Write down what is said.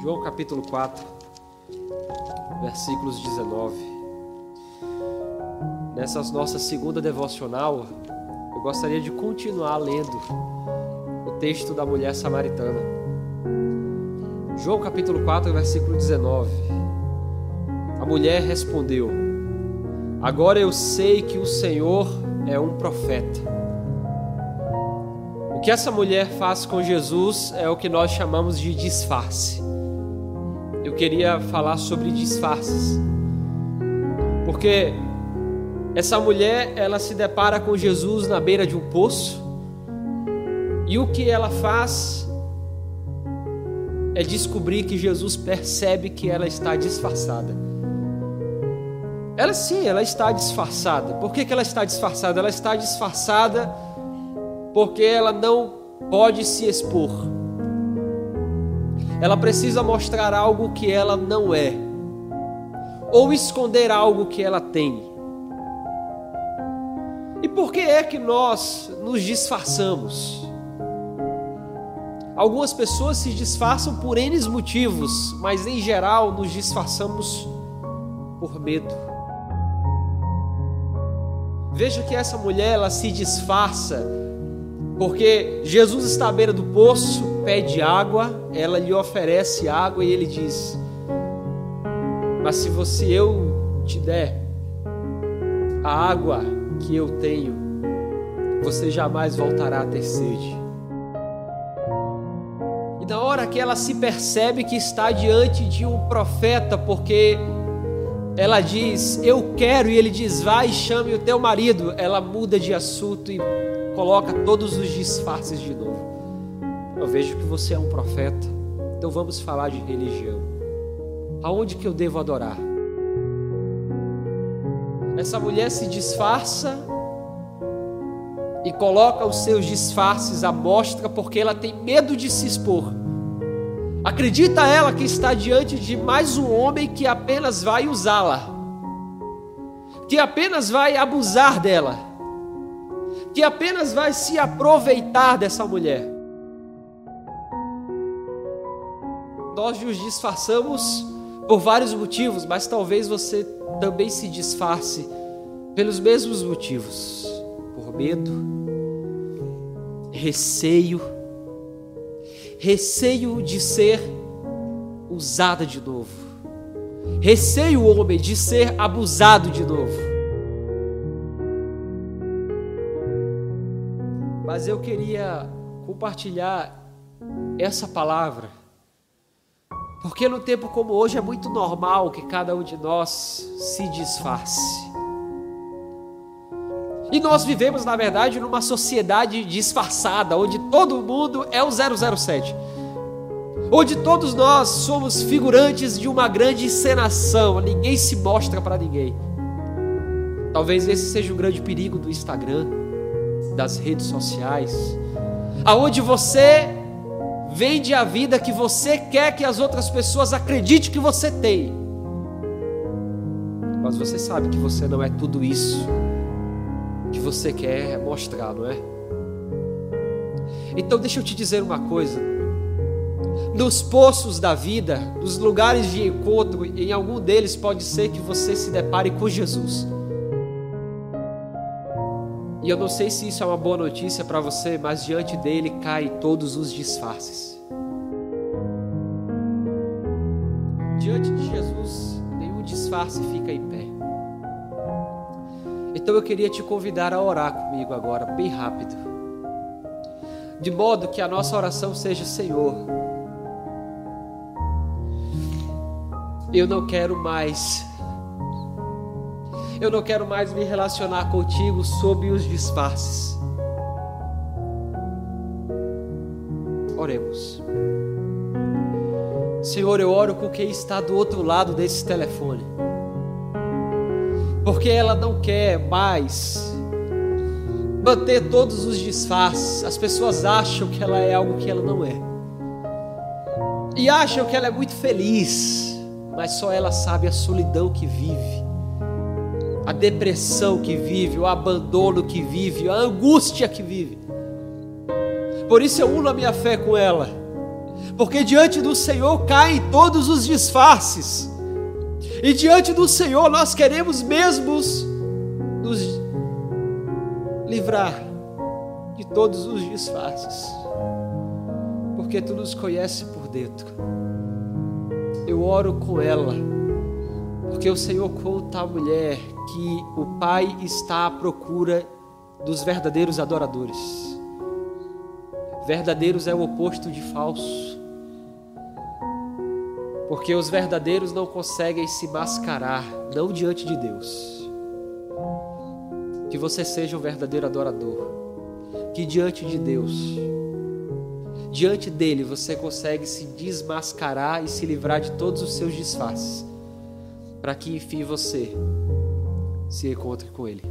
João capítulo 4, versículos 19. Nessa nossa segunda devocional, eu gostaria de continuar lendo o texto da mulher samaritana. João capítulo 4, versículo 19. A mulher respondeu: Agora eu sei que o Senhor é um profeta. O que essa mulher faz com Jesus é o que nós chamamos de disfarce. Eu queria falar sobre disfarces. Porque essa mulher, ela se depara com Jesus na beira de um poço. E o que ela faz é descobrir que Jesus percebe que ela está disfarçada. Ela sim, ela está disfarçada. Por que, que ela está disfarçada? Ela está disfarçada porque ela não pode se expor. Ela precisa mostrar algo que ela não é, ou esconder algo que ela tem. E por que é que nós nos disfarçamos? Algumas pessoas se disfarçam por N motivos, mas em geral nos disfarçamos por medo. Veja que essa mulher ela se disfarça, porque Jesus está à beira do poço, pede água, ela lhe oferece água e ele diz: Mas se você eu te der a água que eu tenho, você jamais voltará a ter sede. E na hora que ela se percebe que está diante de um profeta, porque ela diz, eu quero, e ele diz, vai e chame o teu marido. Ela muda de assunto e coloca todos os disfarces de novo. Eu vejo que você é um profeta, então vamos falar de religião. Aonde que eu devo adorar? Essa mulher se disfarça e coloca os seus disfarces à mostra porque ela tem medo de se expor. Acredita ela que está diante de mais um homem que apenas vai usá-la, que apenas vai abusar dela, que apenas vai se aproveitar dessa mulher. Nós nos disfarçamos por vários motivos, mas talvez você também se disfarce pelos mesmos motivos por medo, receio, receio de ser usada de novo, receio homem de ser abusado de novo. Mas eu queria compartilhar essa palavra, porque no tempo como hoje é muito normal que cada um de nós se disfarce. E nós vivemos, na verdade, numa sociedade disfarçada, onde todo mundo é o 007. Onde todos nós somos figurantes de uma grande encenação, ninguém se mostra para ninguém. Talvez esse seja o grande perigo do Instagram, das redes sociais, aonde você vende a vida que você quer que as outras pessoas acreditem que você tem. Mas você sabe que você não é tudo isso que você quer mostrar, não é? Então deixa eu te dizer uma coisa. Nos poços da vida, nos lugares de encontro, em algum deles pode ser que você se depare com Jesus. E eu não sei se isso é uma boa notícia para você, mas diante dele caem todos os disfarces. Diante de Jesus, nenhum disfarce fica em pé. Então eu queria te convidar a orar comigo agora, bem rápido. De modo que a nossa oração seja: Senhor, eu não quero mais, eu não quero mais me relacionar contigo sob os disfarces. Oremos. Senhor, eu oro com quem está do outro lado desse telefone porque ela não quer mais manter todos os disfarces. As pessoas acham que ela é algo que ela não é, e acham que ela é muito feliz, mas só ela sabe a solidão que vive, a depressão que vive, o abandono que vive, a angústia que vive. Por isso eu uno a minha fé com ela porque diante do Senhor caem todos os disfarces, e diante do Senhor nós queremos mesmos nos livrar de todos os disfarces, porque tu nos conhece por dentro. Eu oro com ela, porque o Senhor conta à mulher que o Pai está à procura dos verdadeiros adoradores. Verdadeiros é o oposto de falso. Porque os verdadeiros não conseguem se mascarar, não diante de Deus. Que você seja um verdadeiro adorador. Que diante de Deus, diante dele, você consegue se desmascarar e se livrar de todos os seus disfarces. Para que enfim você se encontre com ele.